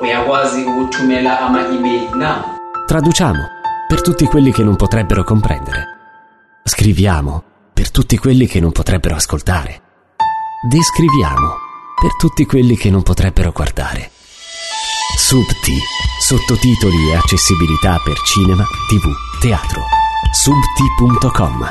uyakwazi ukuthumela ama-email na Traduciamo per tutti quelli che non potrebbero comprendere. Scriviamo per tutti quelli che non potrebbero ascoltare. Descriviamo per tutti quelli che non potrebbero guardare. Subti, sottotitoli e accessibilità per cinema, tv, teatro. Subti.com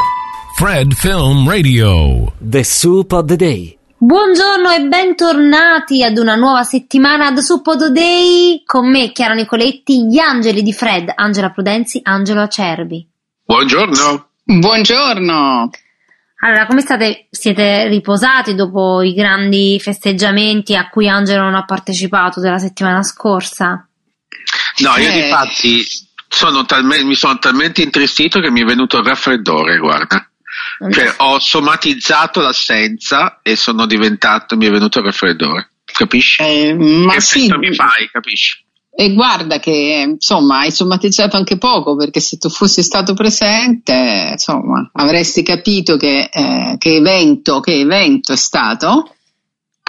Fred Film Radio. The Soup of the Day. Buongiorno e bentornati ad una nuova settimana The Suppodo Day con me, Chiara Nicoletti, gli angeli di Fred, Angela Prudenzi, Angelo Acerbi. Buongiorno. Buongiorno. Allora, come state? Siete riposati dopo i grandi festeggiamenti a cui Angelo non ha partecipato della settimana scorsa? No, io Eh. infatti sono talme- mi sono talmente intristito che mi è venuto il raffreddore, guarda. Cioè, ho somatizzato l'assenza e sono diventato, mi è venuto il raffreddore. Capisci? Eh, ma che sì, mi fai, capisci? e guarda che insomma hai somatizzato anche poco perché se tu fossi stato presente, insomma, avresti capito che, eh, che evento, che evento è stato.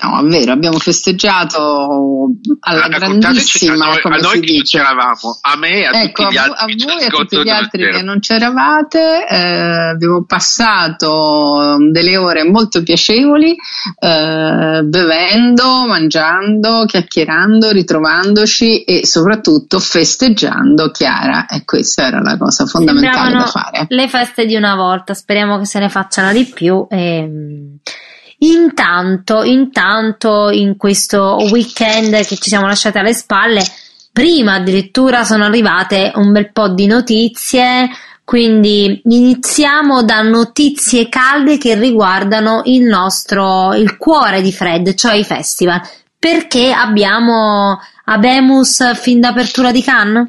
No, è vero, abbiamo festeggiato alla Raccontateci grandissima, a noi, come a noi si che non dice. c'eravamo, a me e a Ecco, tutti gli altri a voi e a tutti gli altri che non c'eravate, eh, abbiamo passato delle ore molto piacevoli, eh, bevendo, mangiando, chiacchierando, ritrovandoci e soprattutto festeggiando Chiara. E questa era la cosa fondamentale da fare. le feste di una volta, speriamo che se ne facciano di più. ehm. Intanto, intanto, in questo weekend che ci siamo lasciati alle spalle, prima addirittura sono arrivate un bel po' di notizie. Quindi iniziamo da notizie calde che riguardano il nostro, il cuore di Fred, cioè i festival. Perché abbiamo Abemus fin d'apertura di Cannes?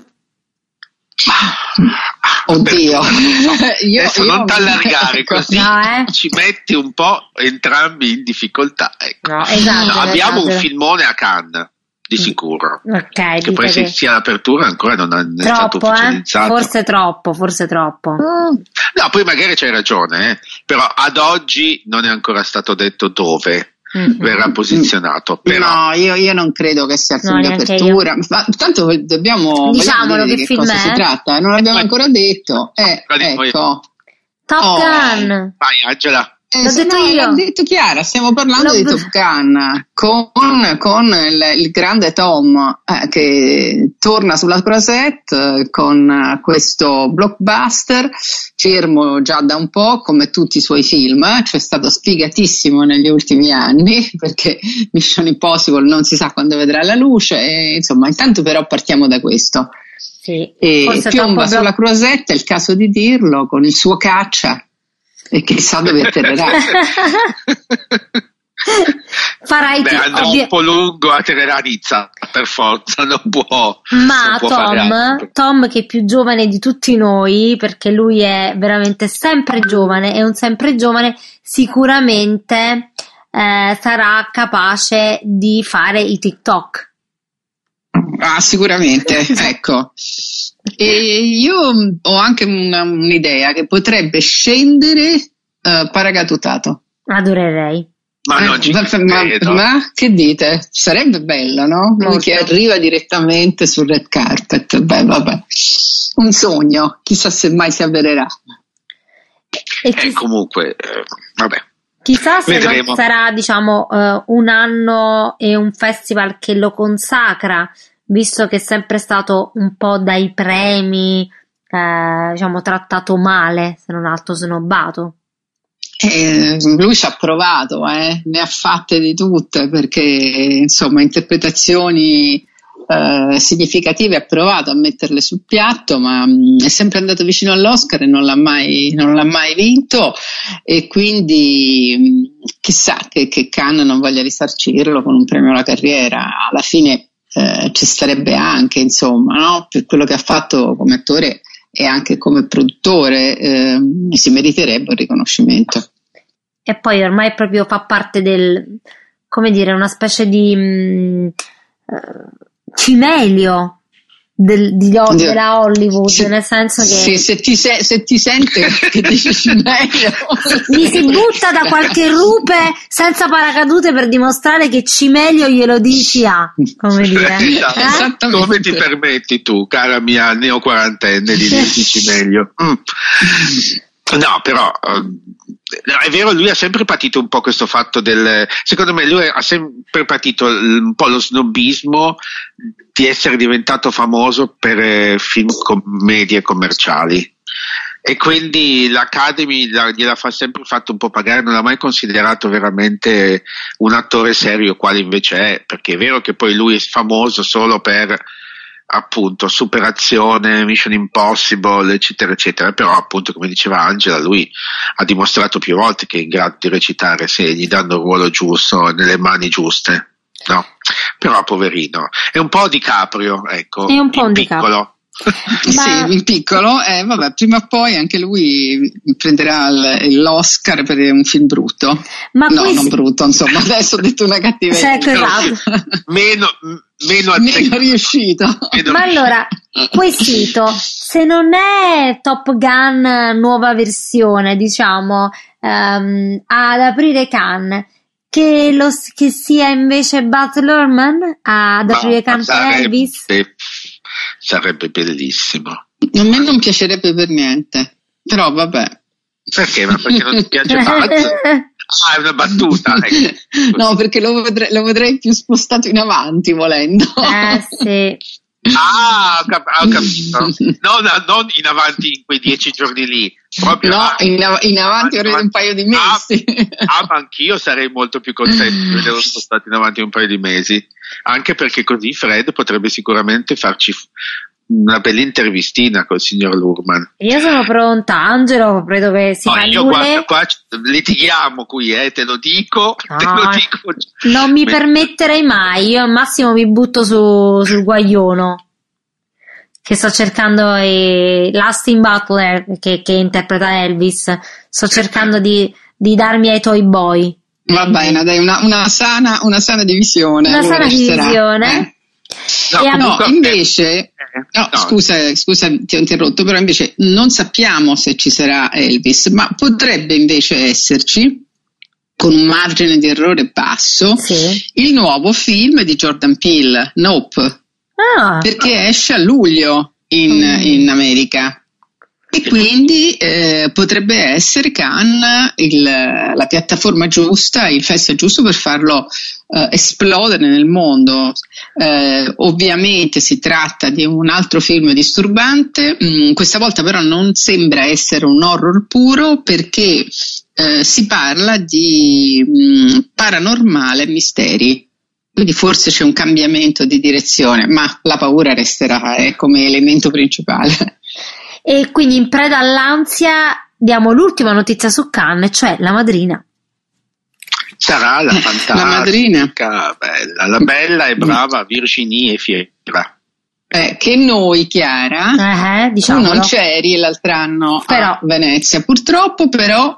Oddio, io, Adesso io- non t'allargare ecco, così No, eh? ci metti un po' entrambi in difficoltà. Ecco. No, esatto. No, abbiamo un esatto. filmone a Cannes, di sicuro. Ok, Che poi se che- sia l'apertura ancora non è, è stato troppo, eh? ufficializzato. Forse troppo, forse troppo. No, poi magari c'hai ragione, eh. però ad oggi non è ancora stato detto dove Mm. verrà posizionato. Però No, io, io non credo che sia il No, film di neanche apertura. Ma tanto dobbiamo Diciamolo che di film cosa è? si tratta. Non l'abbiamo Eh, ancora detto. Eh, ecco. Top Oh. Gun! vai Angela. Eh, L'ho detto no, io. L'ho detto Chiara, stiamo parlando L'ho- di Top Gun con, con il, il grande Tom eh, che torna sulla croisette eh, con eh, questo blockbuster, fermo già da un po' come tutti i suoi film, eh, c'è stato sfigatissimo negli ultimi anni perché Mission Impossible non si sa quando vedrà la luce, e, insomma intanto però partiamo da questo. Sì, E piomba sulla croisette, è il caso di dirlo, con il suo caccia e chissà dove atterrerà. Farai Beh, ti- andrà ovvia- un po' lungo a Teneranizza, per forza, non può. Ma non può Tom. Tom che è più giovane di tutti noi, perché lui è veramente sempre giovane, è un sempre giovane, sicuramente eh, sarà capace di fare i TikTok. Ah, sicuramente, ecco. E io ho anche una- un'idea che potrebbe scendere eh, paracadutato. Adorerei. Ma Eh, non ma, ma- ma che dite? Sarebbe bello, no? Lui che arriva direttamente sul red carpet. Beh, vabbè. Un sogno, chissà se mai si avvererà. E Eh, chi- comunque, eh, vabbè. Chissà se sarà, diciamo, eh, un anno e un festival che lo consacra, visto che è sempre stato un po' dai premi, eh, diciamo, trattato male, se non altro snobbato. Eh, lui ci ha provato, eh, ne ha fatte di tutte perché insomma interpretazioni eh, significative ha provato a metterle sul piatto, ma mh, è sempre andato vicino all'Oscar e non l'ha mai, non l'ha mai vinto e quindi mh, chissà che, che Cannes non voglia risarcirlo con un premio alla carriera, alla fine eh, ci starebbe anche insomma, no? per quello che ha fatto come attore e anche come produttore eh, si meriterebbe un riconoscimento. E poi ormai proprio fa parte del, come dire, una specie di mm, eh, cimelio del- di- della Hollywood, Se- nel senso che Sì, se, ti se, se ti sente che dici Cimelio. mi si butta da qualche rupe senza paracadute per dimostrare che Cimelio glielo dici a, come dire. Esatto. Eh? Esattamente. Come ti permetti tu, cara mia neoquarantenne, di dirci meglio? Mm. No, però ehm, è vero, lui ha sempre patito un po' questo fatto del. Secondo me, lui ha sempre patito un po' lo snobismo di essere diventato famoso per eh, film commedie commerciali. E quindi l'Academy la- gliela fa sempre fatto un po' pagare, non l'ha mai considerato veramente un attore serio, quale invece è, perché è vero che poi lui è famoso solo per appunto superazione, Mission Impossible, eccetera, eccetera, però appunto come diceva Angela, lui ha dimostrato più volte che è in grado di recitare se gli danno il ruolo giusto, nelle mani giuste. No, però poverino, è un po' di Caprio, ecco, È un po' un piccolo. Ma- Sì, in piccolo, eh, vabbè, prima o poi anche lui prenderà il- l'Oscar per un film brutto. Ma no, non brutto, insomma, adesso ho detto una cattiveria. Ecco, esatto. meno, meno Meno riuscito. Meno- Ma allora, quesito, se non è Top Gun nuova versione, diciamo, ehm, ad aprire Cannes, che, lo, che sia invece Baz Luhrmann ad No, aprire Cannes sarebbe- Elvis? Sarebbe bellissimo. A me non piacerebbe per niente, però vabbè. Perché? Ma perché non ti piace Buzz? Ah, è una battuta. ecco. No, perché lo vedrei, lo vedrei più spostato in avanti volendo. eh sì. Ah, ho, cap- ho capito. Non, non in avanti in quei dieci giorni lì, proprio No, ah, in, av- in avanti avrei un paio di mesi. Ah, ah, ma anch'io sarei molto più contento di vederlo spostato in avanti un paio di mesi, anche perché così Fred potrebbe sicuramente farci una bella intervistina col signor Lurman. Io sono pronta, Angelo, credo che si No, io guarda, qua litighiamo qui, eh, te lo dico, te No, lo dico. Non mi Me- permetterei mai, io al massimo mi butto su, sul guaglione. Che sto cercando eh, l'Astin Butler che, che interpreta Elvis. Sto cercando di, di darmi ai Toy Boy. Va bene, dai, una, una sana, una sana divisione. Una allora sana divisione. Eh. No, E No, comunque- invece, eh, no, no, scusa, scusa, ti ho interrotto, però invece non sappiamo se ci sarà Elvis, ma potrebbe invece esserci, con un margine di errore basso, Sì. il nuovo film di Jordan Peele, Nope, Ah, perché esce a luglio in, Mm. in America. E quindi eh, potrebbe essere Cannes il- la piattaforma giusta, il festival giusto per farlo eh, esplodere nel mondo. Eh, ovviamente si tratta di un altro film disturbante, mm, questa volta però non sembra essere un horror puro perché eh, si parla di mm, paranormale e misteri. Quindi forse c'è un cambiamento di direzione, ma la paura resterà eh, come elemento principale. E quindi in preda all'ansia diamo l'ultima notizia su Cannes, cioè la madrina. sarà la fantastica, La madrina. bella, la bella e brava Virginie Fiera. Eh, che noi, Chiara, Eh, eh, tu non c'eri l'altro anno Però. a Venezia, purtroppo però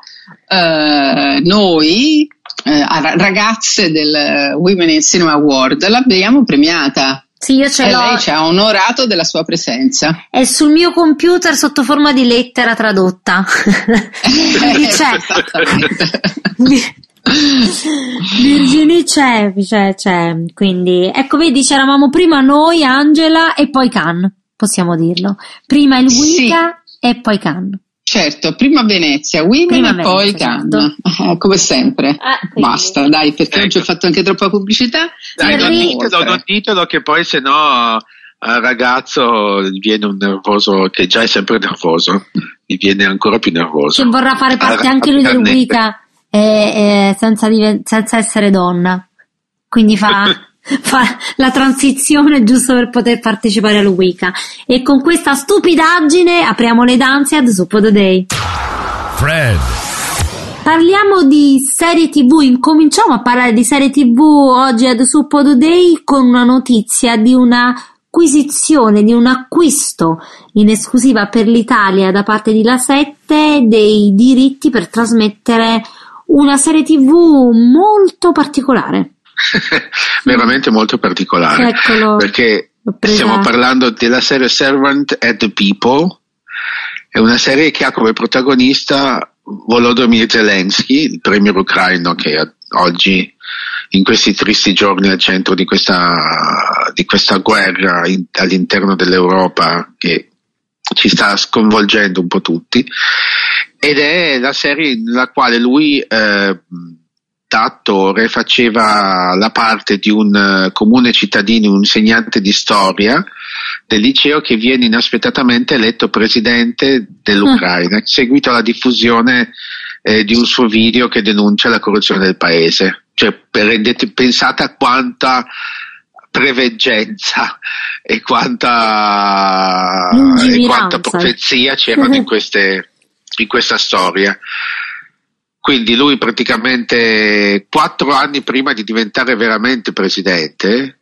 eh, noi, eh, ragazze del Women in Cinema Award, l'abbiamo premiata Sì, io ce e l'ho. lei ci ha onorato della sua presenza. È sul mio computer sotto forma di lettera tradotta. Quindi c'è. Virginie c'è, c'è, c'è. Quindi, ecco, vedi, c'eravamo prima noi, Angela, e poi Cannes, possiamo dirlo. Prima il Sì. Wicca e poi Cannes. Certo, prima Venezia, Women Prima e poi Venezia, Cannes, Eh, come sempre. Ah, Basta, dai, perché Ecco. oggi ho fatto anche troppa pubblicità. Dai, non ditelo, non ditelo che poi se no al ragazzo gli viene un nervoso che già è sempre nervoso, gli viene ancora più nervoso. Che vorrà fare parte anche lui del Wicca eh, eh, senza, diven- senza essere donna. Quindi fa, fa la transizione giusto per poter partecipare al Wicca. E con questa stupidaggine apriamo le Danziad su Pod Day. Fred. Parliamo di serie tv, incominciamo a parlare di serie tv oggi ad su Pod Day con una notizia di una acquisizione, di un acquisto in esclusiva per l'Italia da parte di La 7 dei diritti per trasmettere una serie tv molto particolare. Veramente molto particolare. Eccolo. Perché. Stiamo parlando della serie Servant at the People, è una serie che ha come protagonista Volodymyr Zelensky, il premier ucraino che oggi in questi tristi giorni al centro di questa, di questa guerra in, all'interno dell'Europa che ci sta sconvolgendo un po' tutti ed è la serie nella quale lui eh, attore faceva la parte di un uh, comune cittadino, un insegnante di storia del liceo che viene inaspettatamente eletto presidente dell'Ucraina, mm. seguito alla diffusione eh, di un suo video che denuncia la corruzione del paese. Cioè, rendete, pensate a quanta preveggenza e quanta, e quanta profezia c'erano in, queste, in questa storia. Quindi lui praticamente quattro anni prima di diventare veramente presidente,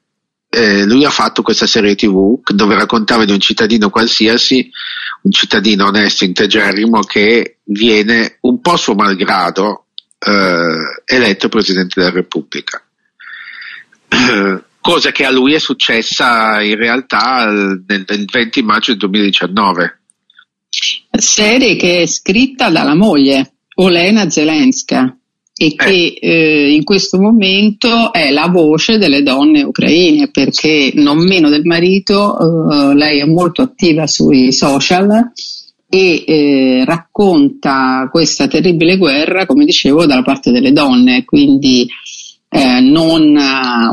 eh, lui ha fatto questa serie tv dove raccontava di un cittadino qualsiasi, un cittadino onesto, integerrimo che viene un po' suo malgrado eh, eletto presidente della Repubblica. cosa che a lui è successa in realtà nel, nel 20 maggio del 2019. Serie che è scritta dalla moglie, Olena Zelenska, e eh. che eh, in questo momento è la voce delle donne ucraine perché non meno del marito eh, lei è molto attiva sui social e eh, racconta questa terribile guerra, come dicevo, dalla parte delle donne, quindi eh, non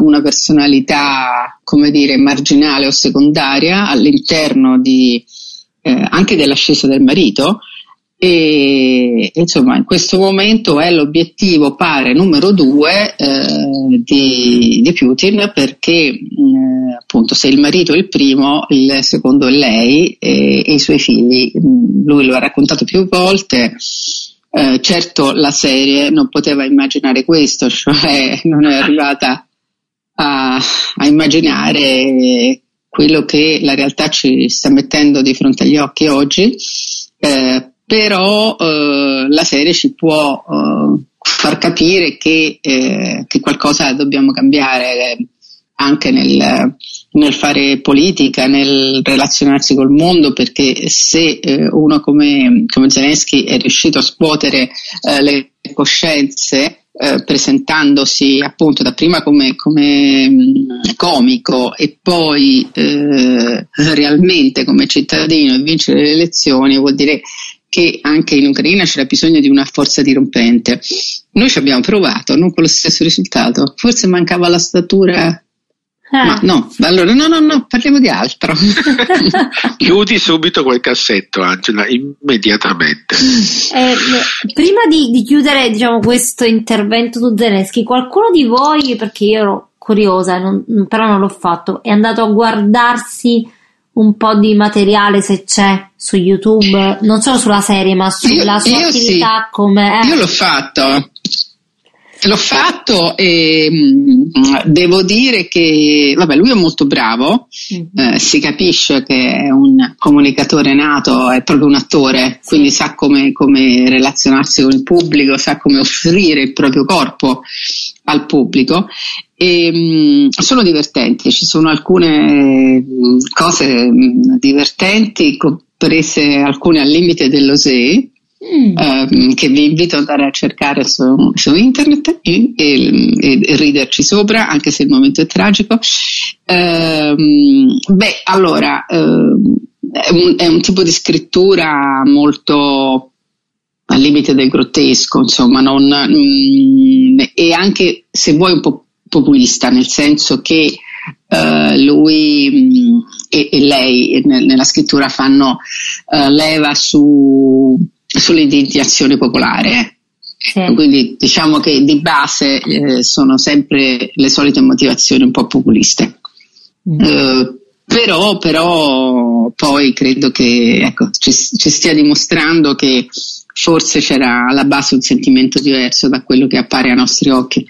una personalità, come dire, marginale o secondaria all'interno di, eh, anche dell'ascesa del marito, e insomma in questo momento è l'obiettivo pare numero due eh, di, di, Putin perché eh, appunto se il marito è il primo il secondo è lei e, e i suoi figli. Lui lo ha raccontato più volte. Eh, certo la serie non poteva immaginare questo cioè non è arrivata a, a immaginare quello che la realtà ci sta mettendo di fronte agli occhi oggi. Eh, però eh, la serie ci può eh, far capire che, eh, che, qualcosa dobbiamo cambiare eh, anche nel, nel, fare politica, nel relazionarsi col mondo, perché se eh, uno come, come Zelensky è riuscito a scuotere eh, le coscienze eh, presentandosi appunto dapprima come, come mm, comico e poi eh, realmente come cittadino e vincere le elezioni vuol dire che anche in Ucraina c'era bisogno di una forza dirompente. Noi ci abbiamo provato, non con lo stesso risultato. Forse mancava la statura Ah. Ma no, allora no, no, no, parliamo di altro. Chiudi subito quel cassetto, Angela, immediatamente. Eh, prima di, di, chiudere diciamo, questo intervento su Zelensky, qualcuno di voi, perché io ero curiosa, non, però non l'ho fatto, è andato a guardarsi un po' di materiale se c'è su YouTube, non solo sulla serie, ma sulla io, sua io attività sì. come... Eh. Io l'ho fatto. L'ho fatto e mh, mm, devo dire che vabbè, lui è molto bravo, mm-hmm. eh, si capisce che è un comunicatore nato, è proprio un attore, sì. quindi sa come, come, relazionarsi con il pubblico, sa come offrire il proprio corpo al pubblico e mh, sono divertenti, ci sono alcune mh, cose divertenti, comprese alcune al limite dell'osè Mm. Um, che vi invito ad andare a cercare su, su internet e, e, e, riderci sopra, anche se il momento è tragico. Um, beh, allora, um, è, un, è, un, tipo di scrittura molto al limite del grottesco, insomma, non, mm, e anche se vuoi un po' populista, nel senso che Uh, lui mh, e, e, lei nella scrittura fanno uh, leva su sull'identificazione popolare. Sì. Quindi diciamo che di base eh, sono sempre le solite motivazioni un po' populiste. Mm. Eh, però, però, poi credo che ecco, ci, ci, stia dimostrando che forse c'era alla base un sentimento diverso da quello che appare ai nostri occhi.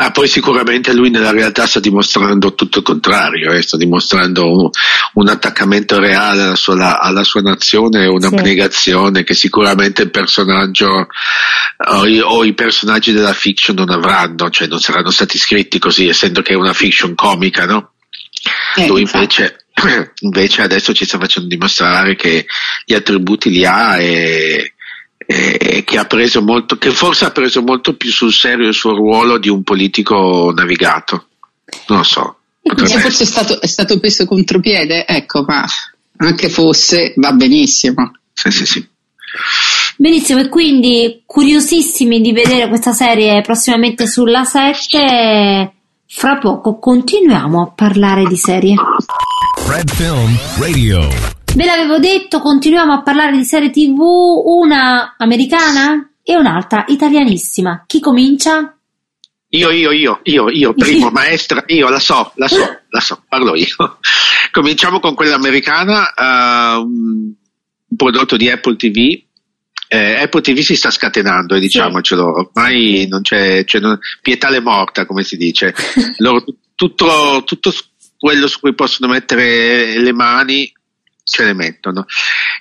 Ah, poi sicuramente lui nella realtà sta dimostrando tutto il contrario, eh? sta dimostrando un, un attaccamento reale alla sua, alla sua nazione un'abnegazione sì. che sicuramente il personaggio o i, o i, personaggi della fiction non avranno, cioè non saranno stati scritti così, essendo che è una fiction comica, no? Eh, Lui invece, invece adesso ci sta facendo dimostrare che gli attributi li ha e, e che ha preso molto, che forse ha preso molto più sul serio il suo ruolo di un politico navigato. Non lo so. Forse è stato, è stato preso contropiede, ecco, ma anche fosse va benissimo. Sì, sì, sì. Benissimo, e quindi curiosissimi di vedere questa serie prossimamente sulla 7. Fra poco continuiamo a parlare di serie. Fred Film Radio. Ve l'avevo detto, continuiamo a parlare di serie TV, una americana e un'altra italianissima. Chi comincia? Io, io, io, io, io, primo maestra, io la so, la so, la so, parlo io. Cominciamo con quella americana, eh, un prodotto di Apple TV. Eh, Apple TV si sta scatenando, eh, diciamocelo, ormai non c'è, c'è non- pietà le morta, come si dice. Loro, tutto, tutto quello su cui possono mettere le mani ce le mettono.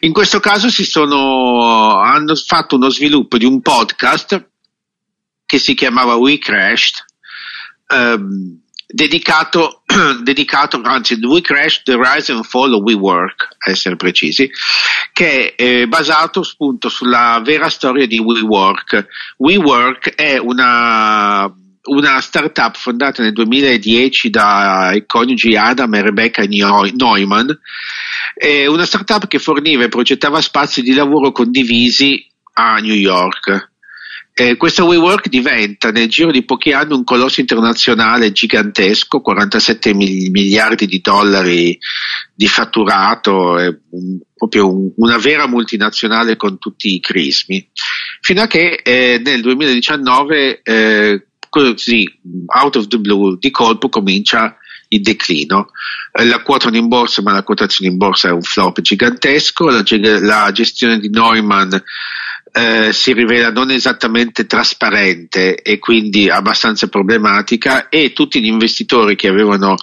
In questo caso sono, hanno fatto uno sviluppo di un podcast che si chiamava We Crashed, ehm, dedicato, dedicato, anzi, We Crashed, The Rise and Fall of WeWork, a essere precisi, che è eh, basato appunto sulla vera storia di WeWork. WeWork è una, una startup fondata nel 2010 dai coniugi Adam e Rebecca Neu- Neumann, è una startup che forniva e progettava spazi di lavoro condivisi a New York. Eh, questa WeWork diventa nel giro di pochi anni un colosso internazionale gigantesco, 47 mil- miliardi di dollari di fatturato, è un- proprio un- una vera multinazionale con tutti i crismi, fino a che eh, nel 2019, eh, così, out of the blue, di colpo comincia il declino. Eh, La quotano in borsa, ma la quotazione in borsa è un flop gigantesco, la, la gestione di Neumann eh, si rivela non esattamente trasparente e quindi abbastanza problematica e tutti gli investitori che avevano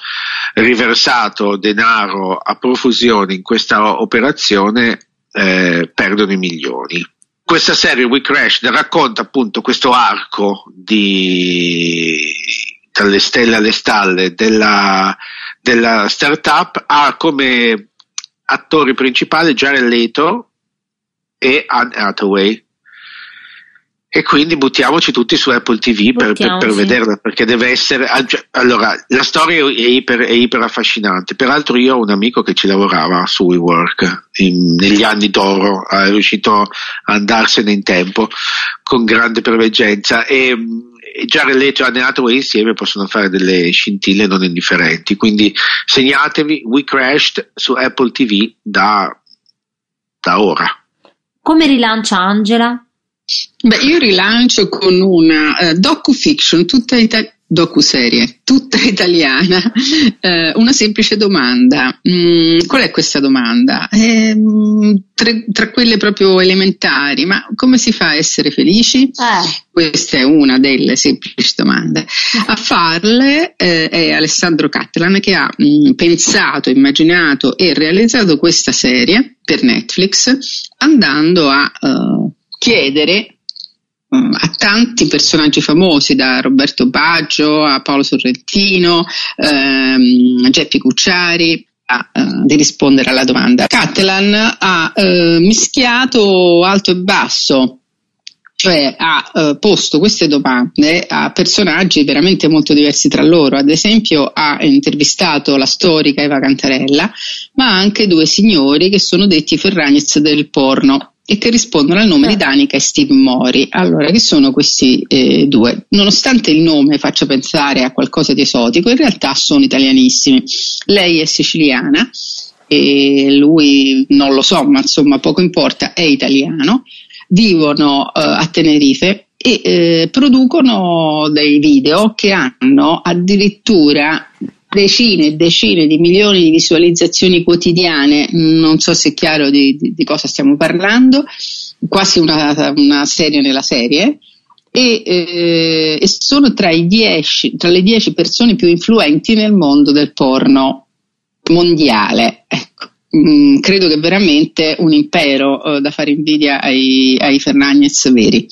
riversato denaro a profusione in questa operazione eh, perdono i milioni. Questa serie We Crash racconta appunto questo arco di dalle stelle alle stalle della, della startup ha come attori principali Jared Leto e Anne Hathaway. E quindi buttiamoci tutti su Apple TV per, per- per vederla perché deve essere allora la storia è iper, è iper affascinante. Peraltro io ho un amico che ci lavorava su WeWork in- negli anni d'oro è riuscito a andarsene in tempo con grande preveggenza. E e Jared e Anne Hathaway insieme possono fare delle scintille non indifferenti quindi segnatevi We Crashed su Apple TV da, da ora Come rilancia Angela? Beh, io rilancio con una eh, docu-fiction, tutta ita- docu-serie, tutta italiana. Eh, una semplice domanda. Mm, qual è questa domanda? Ehm, tre- tra quelle proprio elementari, ma come si fa a essere felici? Eh, Questa è una delle semplici domande. A farle eh, è Alessandro Cattelan che ha mh, pensato, immaginato e realizzato questa serie per Netflix andando a eh, chiedere mh, a tanti personaggi famosi, da Roberto Baggio a Paolo Sorrentino, ehm, a Geppi Cucciari, a, eh, di rispondere alla domanda. Cattelan ha eh, mischiato alto e basso cioè ha eh, posto queste domande a personaggi veramente molto diversi tra loro. Ad esempio ha intervistato la storica Eva Cantarella, ma anche due signori che sono detti Ferragnez del porno e che rispondono al nome Eh. di Danica e Steve Mori. Allora, chi sono questi eh, due? Nonostante il nome faccia pensare a qualcosa di esotico, in realtà sono italianissimi. Lei è siciliana e lui non lo so, ma insomma poco importa, è italiano vivono eh, a Tenerife e eh, producono dei video che hanno addirittura decine e decine di milioni di visualizzazioni quotidiane, non so se è chiaro di, di- di cosa stiamo parlando, quasi una, una serie nella serie. E, eh, e sono tra, dieci, tra le 10 persone più influenti nel mondo del porno mondiale. Ecco. Mm, credo che veramente un impero eh, da fare invidia ai, ai Fernagnez veri.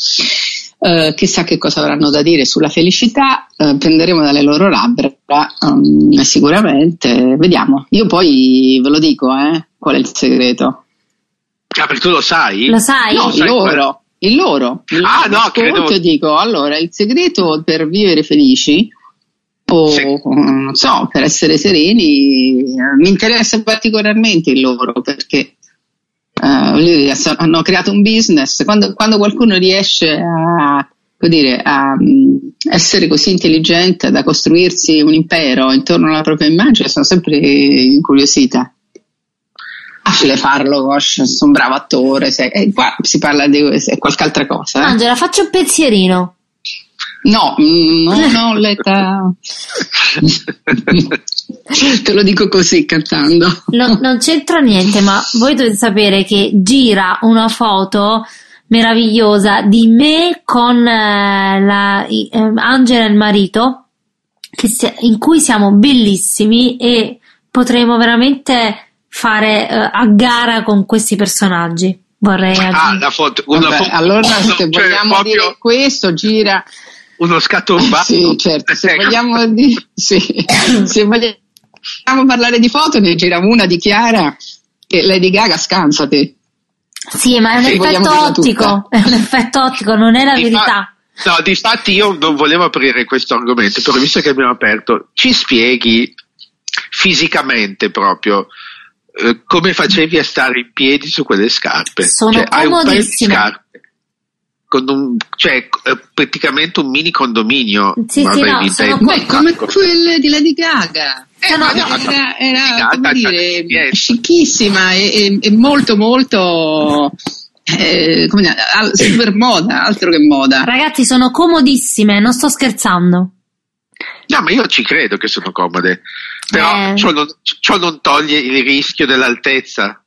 Eh, chissà che cosa avranno da dire sulla felicità, eh, prenderemo dalle loro labbra um, sicuramente, vediamo. Io poi ve lo dico, eh, qual è il segreto. Ah, perché tu lo sai? Lo sai? No, il loro, il loro. Il Ah, no, ascolto credo- e dico, allora, il segreto per vivere felici o Sì. non so, per essere sereni, eh, mi interessa particolarmente il loro perché eh, hanno creato un business. Quando, quando qualcuno riesce a, dire, a mm, essere così intelligente da costruirsi un impero intorno alla propria immagine, sono sempre incuriosita. Facile farlo, Gosh, sono un bravo attore. se- eh, qua si parla di qualche altra cosa. eh. Angela, faccio un pensierino. No, mm, non ho l'età. Te lo dico così cantando. No- non c'entra niente, ma voi dovete sapere che gira una foto meravigliosa di me con eh, la, eh, Angela e il marito, che si- in cui siamo bellissimi e potremo veramente fare eh, a gara con questi personaggi. Vorrei Ah, aggiungere. la foto, una Vabbè, foto, allora, se cioè, vogliamo proprio dire questo, gira. Uno scatto urbato. Sì, certo. Se Ecco. vogliamo, di- sì, se vogliamo parlare di foto, ne gira una di Chiara che Lady Gaga scansate. Sì, ma è un Sì, effetto ottico, è un effetto ottico, non è la Di verità. fa- No, difatti io non volevo aprire questo argomento, però visto che abbiamo aperto, ci spieghi fisicamente proprio eh, come facevi a stare in piedi su quelle scarpe. Sono cioè, hai un paio di comodissime. Scarpe con un, cioè, eh, praticamente un mini condominio. Sì, ma sì, no, sono è come sacco. quelle di Lady Gaga. Eh, ma no, era, era, Gaga, come dire, scicchissima e, e- e molto molto eh, come dire, super moda, altro che moda. Ragazzi, sono comodissime, non sto scherzando. No, ma io ci credo che sono comode, però Eh. ciò, non, ciò non toglie il rischio dell'altezza.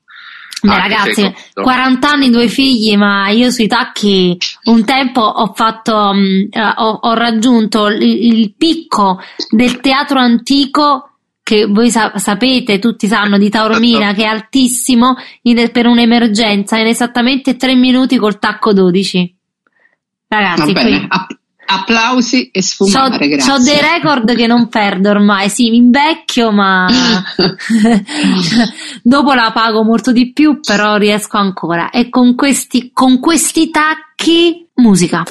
Beh, ragazzi, sei comodo. 40 anni, due figli, ma io sui tacchi un tempo ho fatto, mh, eh, ho, ho raggiunto il, il picco del teatro antico che voi sa- sapete, tutti sanno di Taormina, che è altissimo in- per un'emergenza in esattamente 3 minuti col tacco 12. Va Ragazzi, bene, qui applausi e sfumare, grazie. c'ho dei record che non perdo ormai, sì, mi invecchio, ma dopo la pago molto di più, però riesco ancora. E con questi, con questi tacchi, musica.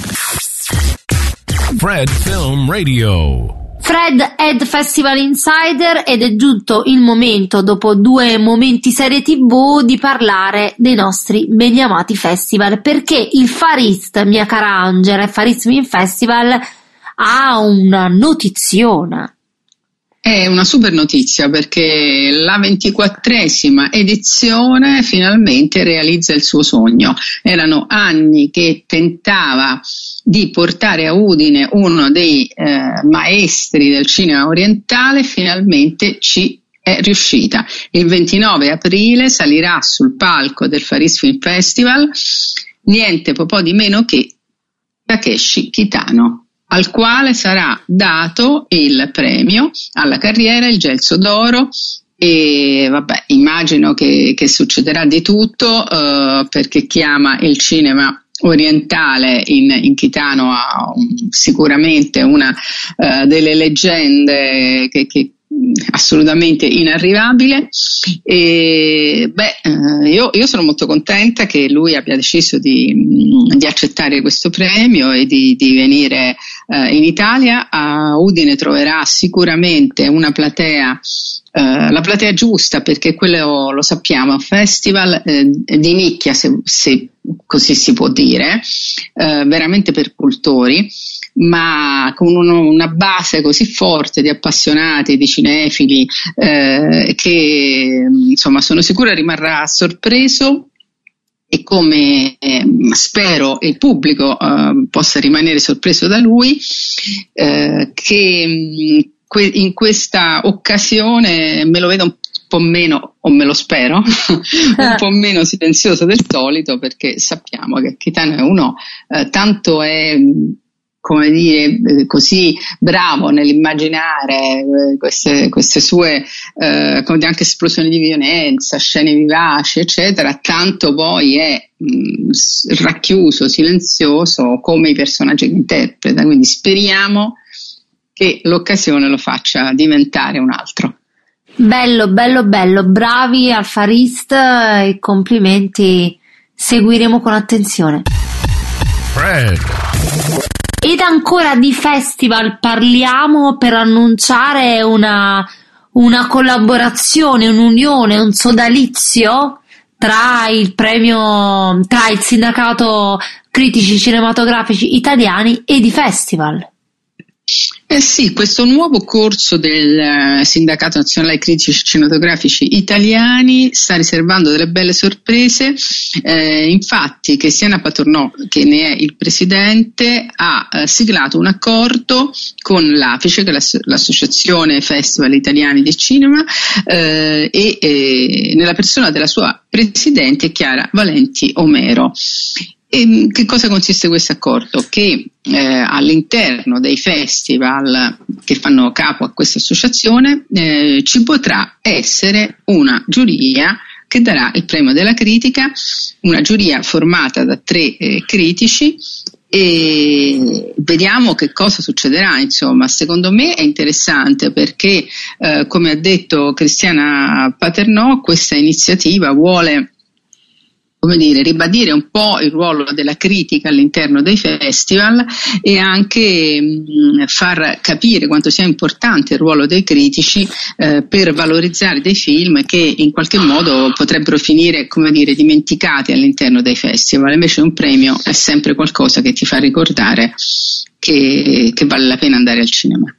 Fred Film Radio. Fred Ed Festival Insider ed è giunto il momento, dopo due momenti serie tv, di parlare dei nostri beniamati festival, perché il Far East, mia cara Angela, Far East Film Festival ha una notiziona. È una super notizia perché la ventiquattresima edizione finalmente realizza il suo sogno. Erano anni che tentava di portare a Udine uno dei eh, maestri del cinema orientale, finalmente ci è riuscita. Il 29 aprile salirà sul palco del Faris Film Festival niente po' di meno che Takeshi Kitano al quale sarà dato il premio alla carriera, il Gelso d'Oro e vabbè, immagino che, che succederà di tutto eh, perché chiama il cinema orientale in, in Kitano ha un- sicuramente una eh, delle leggende che, che assolutamente inarrivabile. E beh eh, io, io sono molto contenta che lui abbia deciso di, mm, di accettare questo premio e di, di venire eh, in Italia. A Udine troverà sicuramente una platea eh, la platea giusta perché quello lo sappiamo è un festival eh, di nicchia se, se così si può dire eh, veramente per cultori ma con uno- una base così forte di appassionati, di cinefili, eh, che insomma sono sicura rimarrà sorpreso e come ehm, spero il pubblico eh, possa rimanere sorpreso da lui, eh, che in questa occasione me lo vedo un po' meno, o me lo spero, un po' meno silenzioso del solito perché sappiamo che Kitano è uno, eh, tanto è come dire, eh, così bravo nell'immaginare eh, queste, queste sue eh, anche esplosioni di violenza, scene vivaci, eccetera, tanto poi è mh, racchiuso, silenzioso come i personaggi che interpreta. Quindi speriamo che l'occasione lo faccia diventare un altro. Bello, bello, bello, bravi al Farist e complimenti, seguiremo con attenzione. Fred. Ed ancora di festival parliamo per annunciare una, una collaborazione, un'unione, un sodalizio tra il premio, tra il sindacato critici cinematografici italiani e di festival. Eh sì, questo nuovo corso del eh, Sindacato Nazionale Critici Cinematografici Italiani sta riservando delle belle sorprese. Eh, infatti, Cristiana Patornò, che ne è il presidente, ha eh, siglato un accordo con l'AFICE, che è l'ass- l'Associazione Festival Italiani di Cinema, eh, e eh, nella persona della sua presidente Chiara Valenti Omero. E che cosa consiste questo accordo? Che eh, all'interno dei festival che fanno capo a questa associazione eh, ci potrà essere una giuria che darà il premio della critica, una giuria formata da tre eh, critici e vediamo che cosa succederà. Insomma, secondo me è interessante perché, eh, come ha detto Cristiana Paternò, questa iniziativa vuole come dire, ribadire un po' il ruolo della critica all'interno dei festival e anche mh, far capire quanto sia importante il ruolo dei critici eh, per valorizzare dei film che in qualche modo potrebbero finire, come dire, dimenticati all'interno dei festival. Invece un premio è sempre qualcosa che ti fa ricordare che, che vale la pena andare al cinema.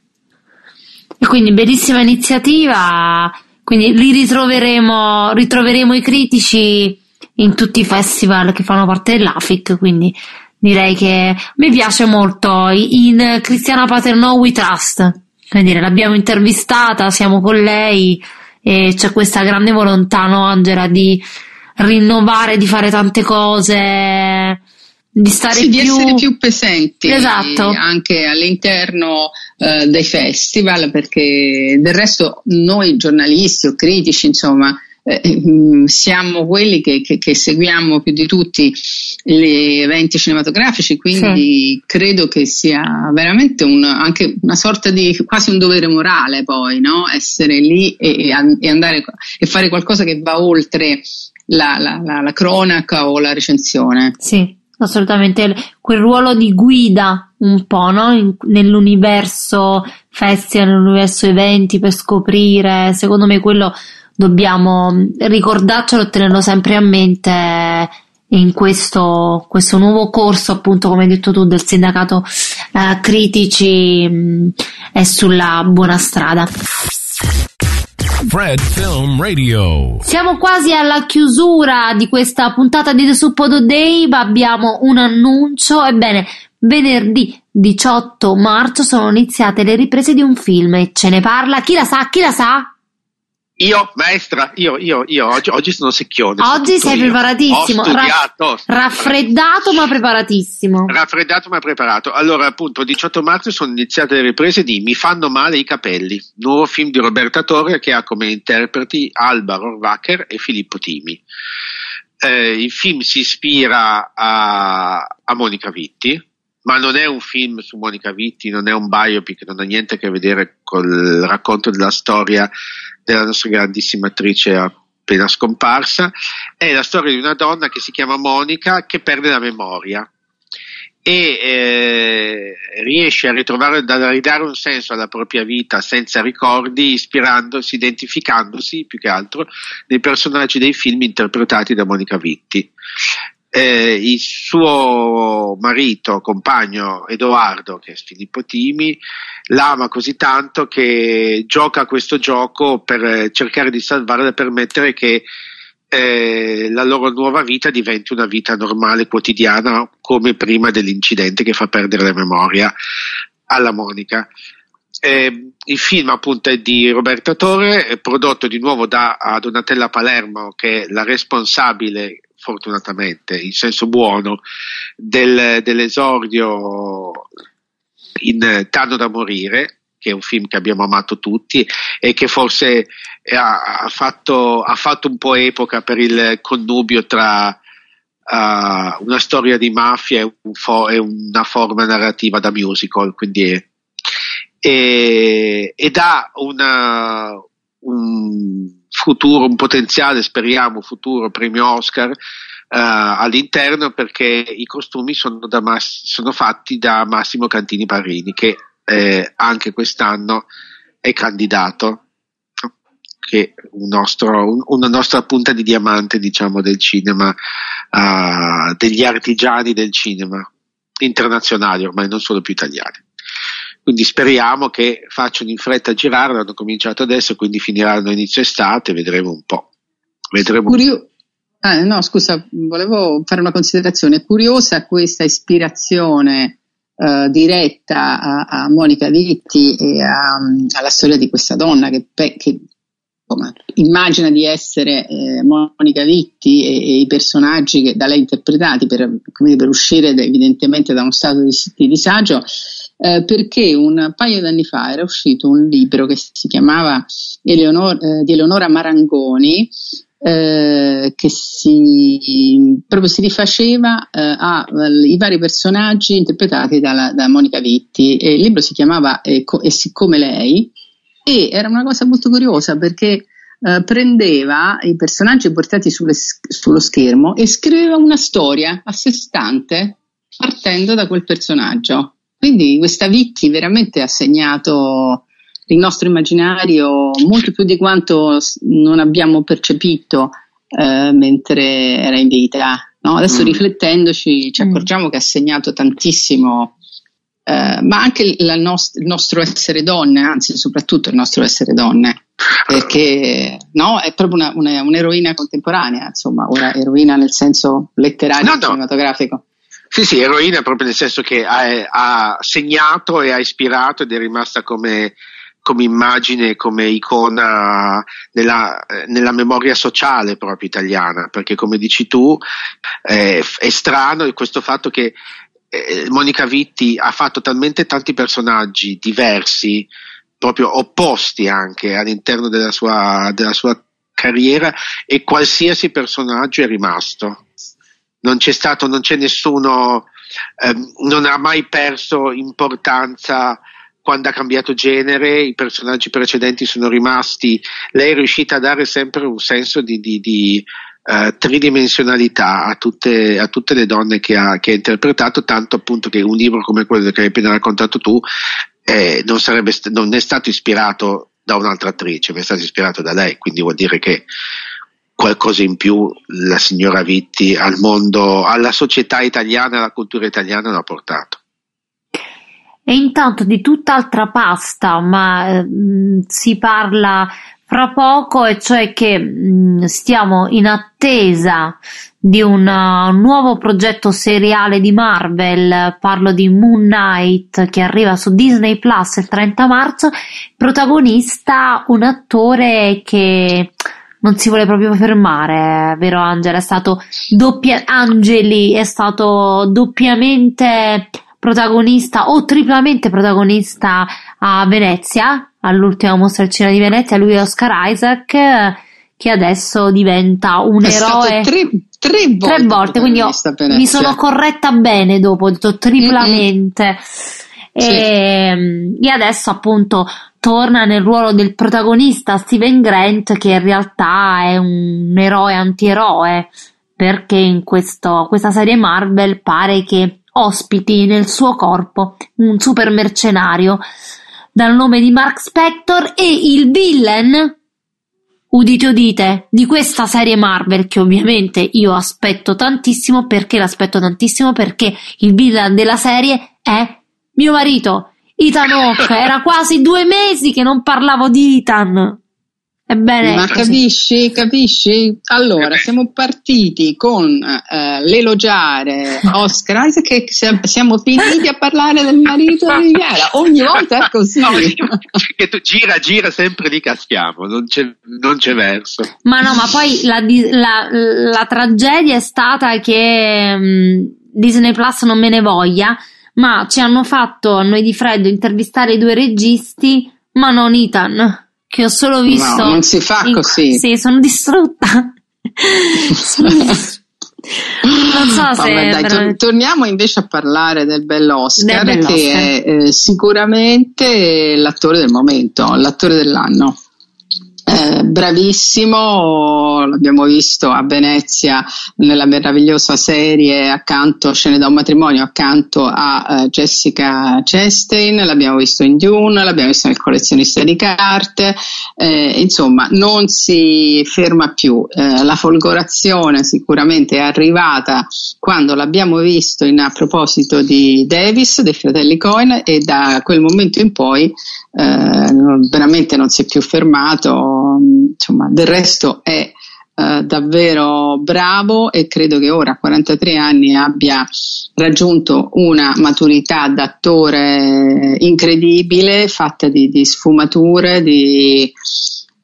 Quindi bellissima iniziativa, quindi li ritroveremo, ritroveremo i critici in tutti i festival che fanno parte dell'AFIC, quindi direi che mi piace molto. In Cristiana Paterno We Trust, quindi l'abbiamo intervistata, siamo con lei e c'è questa grande volontà, no Angela, di rinnovare, di fare tante cose, di stare sì, più... di essere più presenti esatto. anche all'interno eh, dei festival, perché del resto noi giornalisti o critici, insomma, eh, mm, siamo quelli che, che, che, seguiamo più di tutti gli eventi cinematografici, quindi sì. credo che sia veramente un, anche una sorta di quasi un dovere morale poi, no? essere lì e, e, andare e fare qualcosa che va oltre la, la, la, la cronaca o la recensione. Sì, assolutamente, quel ruolo di guida un po' no? Nell'universo festival, nell'universo eventi per scoprire, secondo me quello dobbiamo ricordarcelo e tenerlo sempre a mente in questo, questo nuovo corso, appunto, come hai detto tu, del sindacato eh, critici mh, è sulla buona strada. Fred Film Radio. Siamo quasi alla chiusura di questa puntata di The Suppodo Day, ma abbiamo un annuncio. Ebbene, venerdì 18 marzo sono iniziate le riprese di un film e ce ne parla. Chi la sa? Chi la sa? Io, maestra, io, io, io oggi, oggi sono secchione. Oggi sei preparatissimo. Ho studiato. raffreddato ma preparatissimo. Raffreddato ma preparato. Allora, appunto, 18 marzo sono iniziate le riprese di Mi fanno male i capelli, nuovo film di Roberta Torre che ha come interpreti Alba Rohrwacher e Filippo Timi. Eh, il film si ispira a, a Monica Vitti, ma non è un film su Monica Vitti, non è un biopic, non ha niente a che vedere col racconto della storia della nostra grandissima attrice appena scomparsa, è la storia di una donna che si chiama Monica che perde la memoria e eh, riesce a ritrovare, a ridare un senso alla propria vita senza ricordi, ispirandosi, identificandosi più che altro nei personaggi dei film interpretati da Monica Vitti. Eh, il suo marito, compagno Edoardo, che è Filippo Timi, l'ama così tanto che gioca questo gioco per cercare di salvarla e permettere che eh, la loro nuova vita diventi una vita normale, quotidiana, come prima dell'incidente che fa perdere la memoria alla Monica. Eh, il film appunto è di Roberta Torre, è prodotto di nuovo da Donatella Palermo che è la responsabile fortunatamente in senso buono del, dell'esordio in Tanto da morire, che è un film che abbiamo amato tutti e che forse ha, ha, fatto, ha fatto, un po' epoca per il connubio tra uh, una storia di mafia e, un fo- e, una forma narrativa da musical, quindi è, e, ed ha una, un futuro, un potenziale, speriamo, futuro premio Oscar Uh, all'interno perché i costumi sono, Mass- sono, fatti da Massimo Cantini Parini che eh, anche quest'anno è candidato che un nostro, un, una nostra punta di diamante diciamo del cinema uh, degli artigiani del cinema internazionali ormai non solo più italiani quindi speriamo che facciano in fretta a girare hanno cominciato adesso quindi finiranno inizio estate vedremo un po' vedremo Curio- Ah, no, scusa, volevo fare una considerazione. Curiosa questa ispirazione eh, diretta a, a, Monica Vitti e a, alla storia di questa donna che, che insomma, immagina di essere eh, Monica Vitti e, e, i personaggi che da lei interpretati per, per uscire da, evidentemente da uno stato di, di disagio. Eh, perché un paio d'anni fa era uscito un libro che si chiamava Eleonor, eh, di Eleonora Marangoni eh, che si, proprio si rifaceva eh, ai vari personaggi interpretati dalla, da Monica Vitti. E il libro si chiamava E, e siccome lei e era una cosa molto curiosa perché eh, prendeva i personaggi portati sulle, sullo schermo e scriveva una storia a sé stante partendo da quel personaggio quindi questa Vitti veramente ha segnato il nostro immaginario molto più di quanto non abbiamo percepito eh, mentre era in vita. No? Adesso mm. riflettendoci ci mm. accorgiamo mm. che ha segnato tantissimo, eh, ma anche nost- il nostro essere donne, anzi soprattutto il nostro essere donne, perché no? è proprio una, una, un'eroina contemporanea, insomma, ora eroina nel senso letterario no, no. cinematografico. Sì, sì, eroina proprio nel senso che ha, ha segnato e ha ispirato ed è rimasta come come immagine, come icona nella, nella, memoria sociale proprio italiana, perché come dici tu eh, è strano questo fatto che eh, Monica Vitti ha fatto talmente tanti personaggi diversi, proprio opposti anche all'interno della sua, della sua carriera e qualsiasi personaggio è rimasto. Non c'è stato, non c'è nessuno, eh, non ha mai perso importanza quando ha cambiato genere, i personaggi precedenti sono rimasti, lei è riuscita a dare sempre un senso di, di, di uh, tridimensionalità a tutte, a tutte, le donne che ha, che ha, interpretato, tanto appunto che un libro come quello che hai appena raccontato tu eh, non, sarebbe, non è stato ispirato da un'altra attrice, ma è stato ispirato da lei, quindi vuol dire che qualcosa in più la signora Vitti al mondo, alla società italiana, alla cultura italiana l'ha portato. E intanto di tutt'altra pasta, ma eh, si parla fra poco, e cioè che mh, stiamo in attesa di un uh, nuovo progetto seriale di Marvel, parlo di Moon Knight che arriva su Disney Plus il 30 marzo, protagonista un attore che non si vuole proprio fermare, vero Angela? È stato doppia, Angeli è stato doppiamente protagonista o triplamente protagonista a Venezia, all'ultima mostra al cinema di Venezia, lui è Oscar Isaac, che adesso diventa un è eroe. Tre, tre, volte, tre volte quindi io mi sono corretta bene dopo, ho detto triplamente. Mm-hmm. E, sì. Ehm, e adesso appunto torna nel ruolo del protagonista Steven Grant che in realtà è un eroe antieroe perché in questo, questa serie Marvel pare che ospiti nel suo corpo un super mercenario dal nome di Mark Spector e il villain udite udite di questa serie Marvel che ovviamente io aspetto tantissimo perché l'aspetto tantissimo perché il villain della serie è mio marito Ethan Hawke era quasi due mesi che non parlavo di Ethan Ebbene, Ma capisci, capisci? Allora, siamo partiti con uh, l'elogiare Oscar Isaac e siamo finiti a parlare del marito di Chiara. Ogni volta è così. No, che tu gira, gira sempre di caschiamo, non c'è, non c'è verso. Ma no, ma poi la, la, la tragedia è stata che um, Disney Plus non me ne voglia, ma ci hanno fatto a noi di Freddo intervistare i due registi, ma non Ethan, che ho solo visto. No, non si fa in- così. Sì, sono distrutta. Non so se Vabbè, dai, veramente- torniamo invece a parlare del bell'Oscar, Del bell'Oscar. che è eh, sicuramente l'attore del momento, l'attore dell'anno. Eh, bravissimo, l'abbiamo visto a Venezia nella meravigliosa serie accanto Scene da un matrimonio accanto a eh, Jessica Chastain, l'abbiamo visto in Dune, l'abbiamo visto nel collezionista di carte, eh, insomma non si ferma più, Eh, la folgorazione sicuramente è arrivata quando l'abbiamo visto in, a proposito di Davis, dei fratelli Cohen e da quel momento in poi eh, veramente non si è più fermato, insomma, del resto è eh, davvero bravo e credo che ora a 43 anni abbia raggiunto una maturità d'attore incredibile, fatta di, di sfumature, di,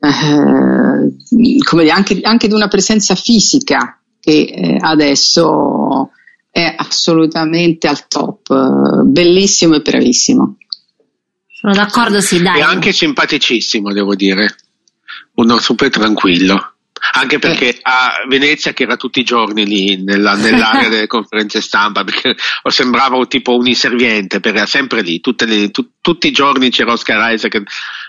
eh, anche, anche di una presenza fisica che eh, adesso è assolutamente al top, bellissimo e bravissimo. Sono d'accordo, sì, dai. E anche simpaticissimo, devo dire. Uno super tranquillo. Anche perché a Venezia, che era tutti i giorni lì nella- nell'area delle conferenze stampa, perché sembrava tipo un inserviente, perché era sempre lì, le- tu- tutti i giorni c'era Oscar Isaac,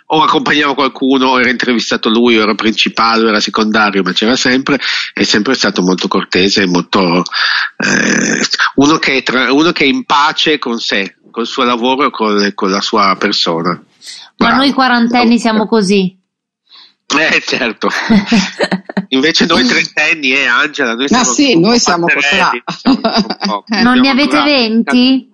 o accompagnava qualcuno, o era intervistato lui, o era principale, o era secondario, ma c'era sempre, è sempre stato molto cortese, molto, eh, uno, che tra- uno che è in pace con sé, col suo lavoro e con, con la sua persona. Ma Bravo. noi quarantenni siamo così. Eh certo, invece noi trentenni eh Angela, noi Ma siamo sì, noi siamo po'- Eh. Non ne avete. 20?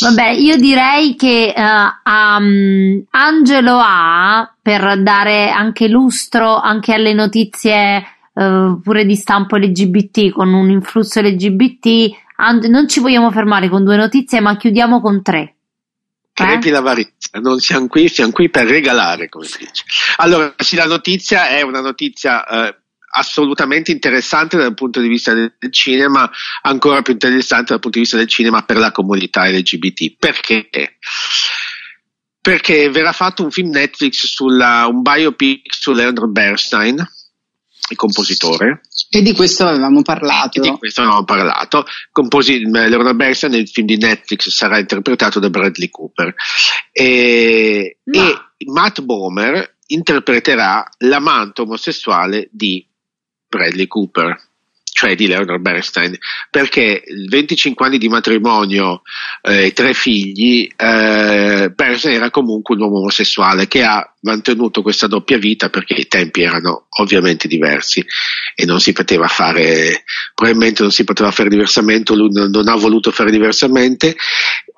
Vabbè, io direi che eh, um, Angelo ha, per dare anche lustro anche alle notizie eh, pure di stampo LGBT, con un influsso LGBT, Ang- non ci vogliamo fermare con due notizie, ma chiudiamo con tre. Crepi Eh? l'avarizia, non siamo qui, siamo qui per regalare, come si dice. Allora, sì, la notizia è una notizia eh, assolutamente interessante dal punto di vista del del cinema, ancora più interessante dal punto di vista del cinema per la comunità LGBT. Perché? Perché verrà fatto un film Netflix sulla, un biopic su Leonard Bernstein, il compositore, E di questo avevamo parlato. e di questo abbiamo parlato. Composi- Leonard Bernstein nel film di Netflix sarà interpretato da Bradley Cooper e, Ma- e Matt Bomer interpreterà l'amante omosessuale di Bradley Cooper cioè di Leonard Bernstein perché 25 anni di matrimonio eh, e tre figli eh, Bernstein era comunque un uomo omosessuale che ha mantenuto questa doppia vita perché i tempi erano ovviamente diversi e non si poteva fare probabilmente non si poteva fare diversamente lui non, non ha voluto fare diversamente.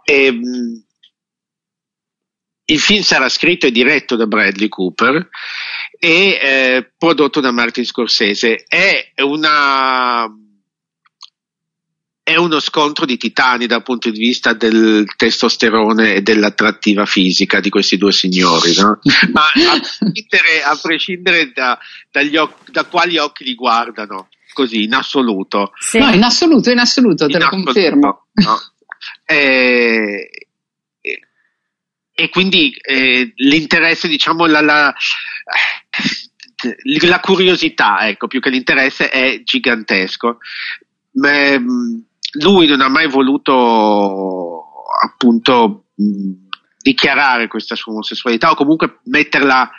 E, mh, il film sarà scritto e diretto da Bradley Cooper e eh, prodotto da Martin Scorsese è una è uno scontro di titani dal punto di vista del testosterone e dell'attrattiva fisica di questi due signori, no? ma a prescindere, a prescindere da, dagli oc- da quali occhi li guardano, così in assoluto, Sì. No, in assoluto, in assoluto, te in lo assoluto, confermo. no? Eh, e- e quindi eh, l'interesse, diciamo, la, la, la curiosità, ecco, più che l'interesse è gigantesco. Mh, lui non ha mai voluto appunto dichiarare questa sua omosessualità o comunque metterla,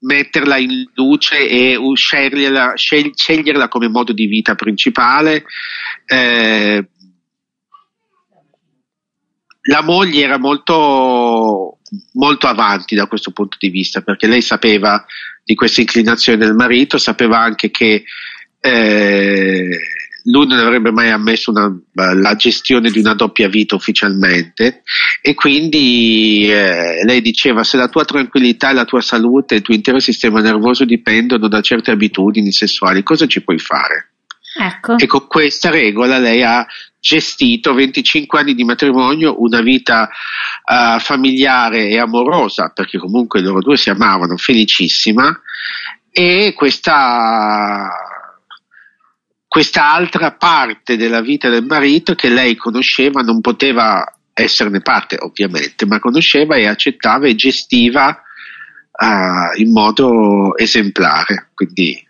metterla in luce e sceglierla, sceglierla come modo di vita principale. Eh, la moglie era molto, molto avanti da questo punto di vista perché lei sapeva di questa inclinazione del marito, sapeva anche che eh, lui non avrebbe mai ammesso una- la gestione di una doppia vita ufficialmente e quindi eh, lei diceva se la tua tranquillità e la tua salute e il tuo intero sistema nervoso dipendono da certe abitudini sessuali, cosa ci puoi fare? Ecco. E con questa regola lei ha gestito 25 anni di matrimonio, una vita eh, familiare e amorosa, perché comunque loro due si amavano, felicissima, e questa, questa altra parte della vita del marito che lei conosceva, non poteva esserne parte ovviamente, ma conosceva e accettava e gestiva uh, in modo esemplare. Quindi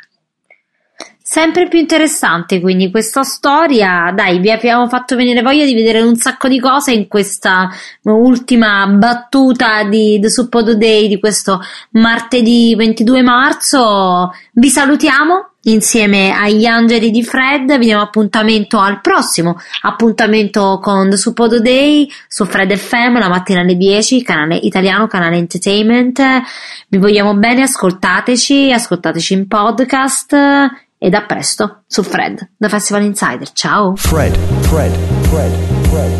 Sempre più interessante quindi questa storia, dai, vi abbiamo fatto venire voglia di vedere un sacco di cose in questa ultima battuta di The Suppodo Day di questo martedì 22 marzo. Vi salutiamo insieme agli angeli di Fred, vi diamo appuntamento al prossimo appuntamento con The Suppodo Day su Fred FM la mattina alle 10, canale italiano, canale entertainment. Vi vogliamo bene, ascoltateci, ascoltateci in podcast ed a presto su Fred, The Festival Insider. Ciao! Fred, Fred, Fred, Fred.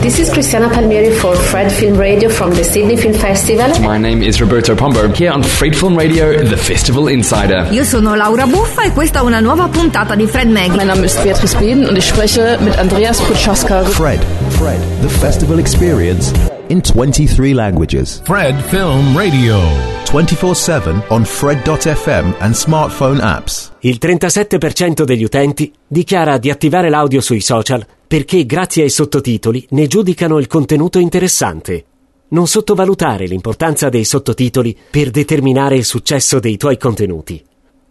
This is Cristiana Palmieri for Fred Film Radio from the Sydney Film Festival. My name is Roberto Pombo, here on Fred Film Radio, The Festival Insider. Io sono Laura Buffa e questa è una nuova puntata di Fred Mag. Mein Name ist Beatrice Beden und ich spreche mit Andreas Putschaska. Fred, Fred, The Festival Experience in 23 languages. Fred Film Radio. 24-7 on Fred.fm and smartphone apps. Il 37% degli utenti dichiara di attivare l'audio sui social perché grazie ai sottotitoli ne giudicano il contenuto interessante. Non sottovalutare l'importanza dei sottotitoli per determinare il successo dei tuoi contenuti.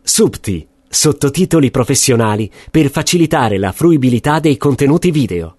Subti, sottotitoli professionali per facilitare la fruibilità dei contenuti video.